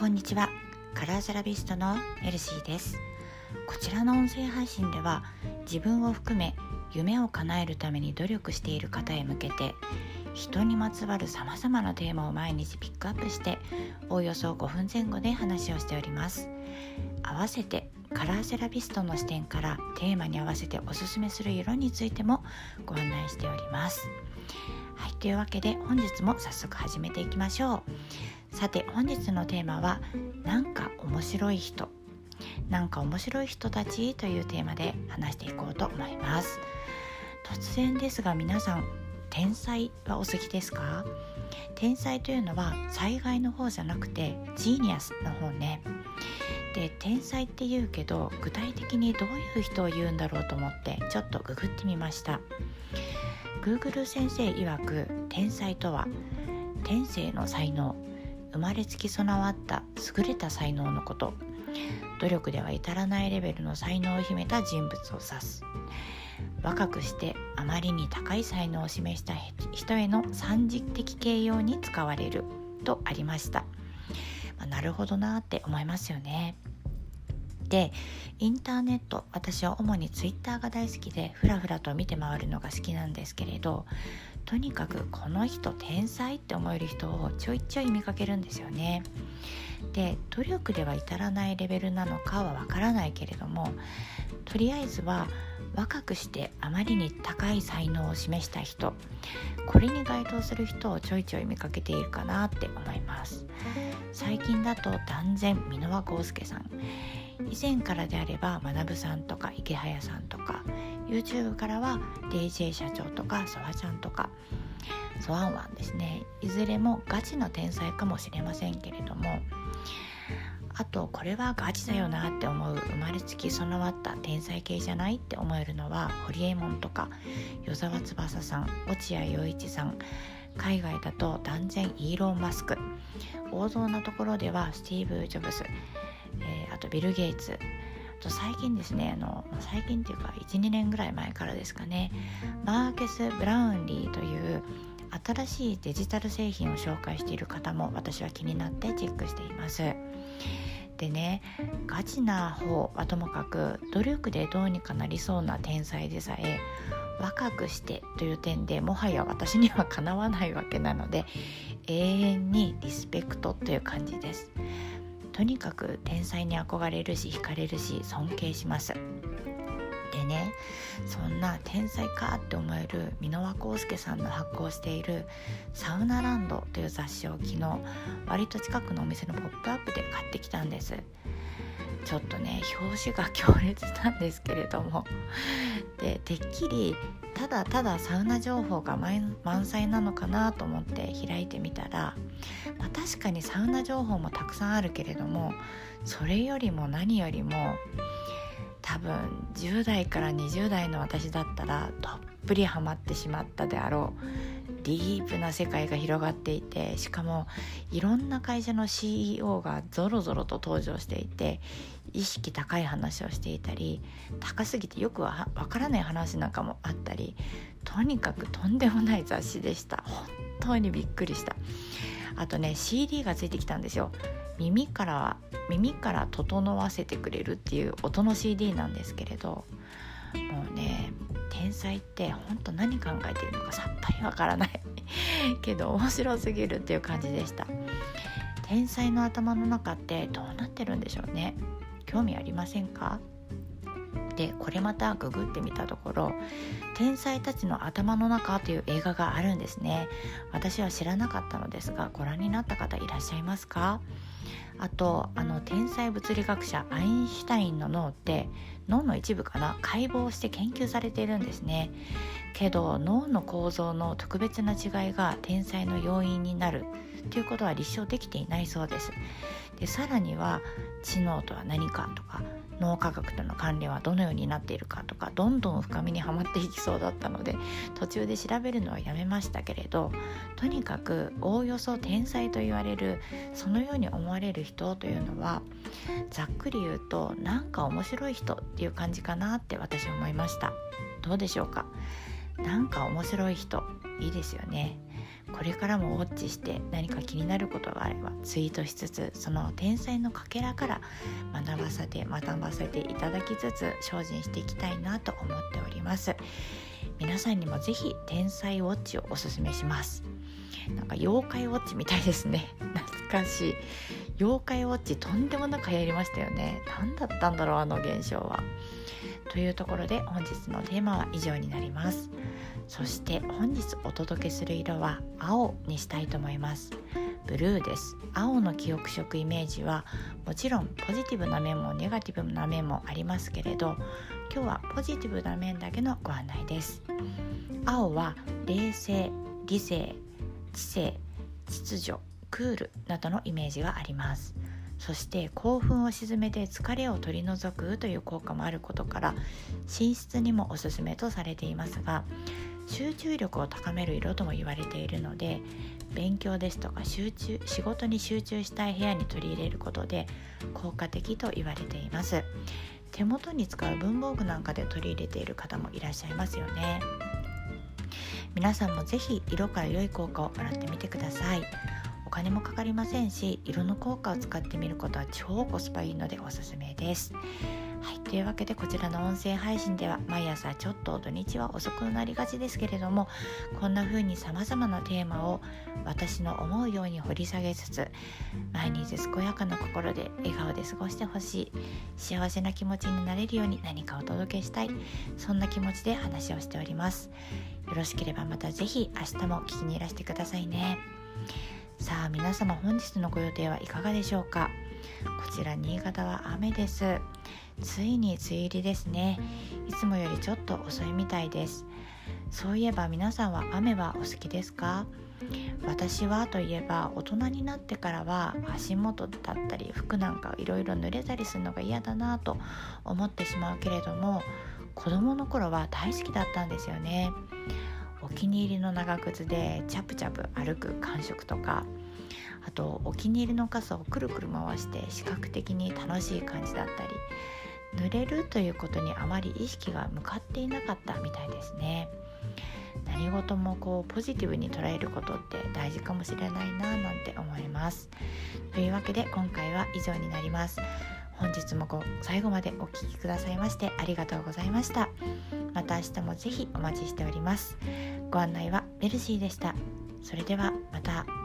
こんにちは。カラーセラピストのエルシーです。こちらの音声配信では自分を含め夢を叶えるために努力している方へ向けて人にまつわるさまざまなテーマを毎日ピックアップしておおよそ5分前後で話をしております。合わせてカラーセラピストの視点からテーマに合わせておすすめする色についてもご案内しております。はいというわけで本日も早速始めていきましょう。さて本日のテーマは「なんか面白い人」「なんか面白い人たち」というテーマで話していこうと思います。突然ですが皆さん天才はお好きですか？天才というのは災害の方じゃなくてジーニアスの方ね。で天才って言うけど具体的にどういう人を言うんだろうと思ってちょっとググってみました。Google 先生曰く天才とは天性の才能。生まれつき備わった優れた才能のこと。努力では至らないレベルの才能を秘めた人物を指す。若くしてあまりに高い才能を示した人への三次的形容に使われるとありました、まあ、なるほどなって思いますよね。でインターネット私は主にツイッターが大好きでふらふらと見て回るのが好きなんですけれどとにかくこの人天才って思える人をちょいちょい見かけるんですよね。で努力では至らないレベルなのかはわからないけれどもとりあえずは若くしてあまりに高い才能を示した人これに該当する人をちょいちょい見かけているかなって思います最近だと断然箕輪康介さん以前からであれば学さんとか池早さんとか YouTube からは DJ 社長とかソワちゃんとかソワンワンですね。いずれもガチの天才かもしれませんけれどもあとこれはガチだよなって思う生まれつき備わった天才系じゃないって思えるのはホリエモンとか与沢翼さん落合陽一さん海外だと断然イーロン・マスク。王道なところではスティーブ・ジョブス、えー、あとビル・ゲイツ。と最近ですねあの最近っていうか12年ぐらい前からですかねマーケス・ブラウンリーという新しいデジタル製品を紹介している方も私は気になってチェックしています。でねガチな方はともかく努力でどうにかなりそうな天才でさえ若くしてという点でもはや私にはかなわないわけなので永遠にリスペクトという感じです。とにかく天才に憧れるし惹かれるし尊敬します。でねそんな天才かって思える箕輪康介さんの発行している「サウナランド」という雑誌を昨日割と近くのお店の「ポップアップで買ってきたんです。ちょっとね表紙が強烈なんですけれども。でてっきりただただサウナ情報が満載なのかなと思って開いてみたら、まあ、確かにサウナ情報もたくさんあるけれどもそれよりも何よりも多分10代から20代の私だったらどっぷりハマってしまったであろう。ディープな世界が広がっていてしかもいろんな会社の CEO がぞろぞろと登場していて意識高い話をしていたり高すぎてよくわからない話なんかもあったりとにかくとんでもない雑誌でした。本当にびっくりした。あとね CD がついてきたんですよ。耳から耳から整わせてくれるっていう音の CD なんですけれどもうね天才って本当何考えてるのかさっぱりわからない。けど面白すぎるっていう感じでした。天才の頭の中ってどうなってるんでしょうね。興味ありませんか？でこれまたググってみたところ「天才たちの頭の中」という映画があるんですね。私は知らなかったのですがご覧になった方いらっしゃいますか？あとあの天才物理学者アインシュタインの脳って脳の一部かな？解剖して研究されているんですね。けど脳の構造の特別な違いが天才の要因になる。ということは立証できていないそうです。でさらには知能とは何かとか脳科学との関連はどのようになっているかとかどんどん深みにはまっていきそうだったので途中で調べるのはやめましたけれどとにかくおおよそ天才と言われるそのように思われる人というのはざっくり言うとなんか面白い人っていう感じかなって私思いました。どうでしょうか？なか面白い人いいですよね。これからもウォッチして何か気になることがあればツイートしつつその天才のかけらから学ばせて学ばせていただきつつ精進していきたいなと思っております。皆さんにもぜひ天才ウォッチをおすすめします。なんか妖怪ウォッチみたいですね。懐かしい。妖怪ウォッチとんでもなく流行りましたよね。何だったんだろうあの現象は。というところで本日のテーマは以上になります。そして本日お届けする色は青にしたいと思います。ブルーです。青の記憶色イメージはもちろんポジティブな面もネガティブな面もありますけれど今日はポジティブな面だけのご案内です。青は冷静理性知性秩序。クールなどのイメージがあります。そして興奮を鎮めて疲れを取り除くという効果もあることから寝室にもおすすめとされていますが集中力を高める色とも言われているので勉強ですとか集中仕事に集中したい部屋に取り入れることで効果的と言われています。手元に使う文房具なんかで取り入れている方もいらっしゃいますよね。皆さんも是非色から良い効果をもらってみてください。お金もかかりませんし色の効果を使ってみることは超コスパいいのでおすすめです。はい、というわけでこちらの音声配信では毎朝ちょっと土日は遅くなりがちですけれどもこんな風にさまざまなテーマを私の思うように掘り下げつつ毎日健やかな心で笑顔で過ごしてほしい幸せな気持ちになれるように何かお届けしたいそんな気持ちで話をしております。よろしければまた是非明日も聞きにいらしてくださいね。さあ皆様本日のご予定はいかがでしょうか？こちら新潟は雨です。ついに梅雨入りですね。いつもよりちょっと遅いみたいです。そういえば皆さんは雨はお好きですか？私はといえば大人になってからは足元だったり服なんかいろいろ濡れたりするのが嫌だなと思ってしまうけれども子供の頃は大好きだったんですよね。お気に入りの長靴でチャプチャプ歩く感触とかあとお気に入りの傘をくるくる回して視覚的に楽しい感じだったり濡れるということにあまり意識が向かっていなかったみたいですね。何事もこうポジティブに捉えることって大事かもしれないなぁなんて思います。というわけで今回は以上になります。本日もご最後までお聴きくださいましてありがとうございました。また明日もぜひお待ちしております。ご案内はメルシーでした。それではまた。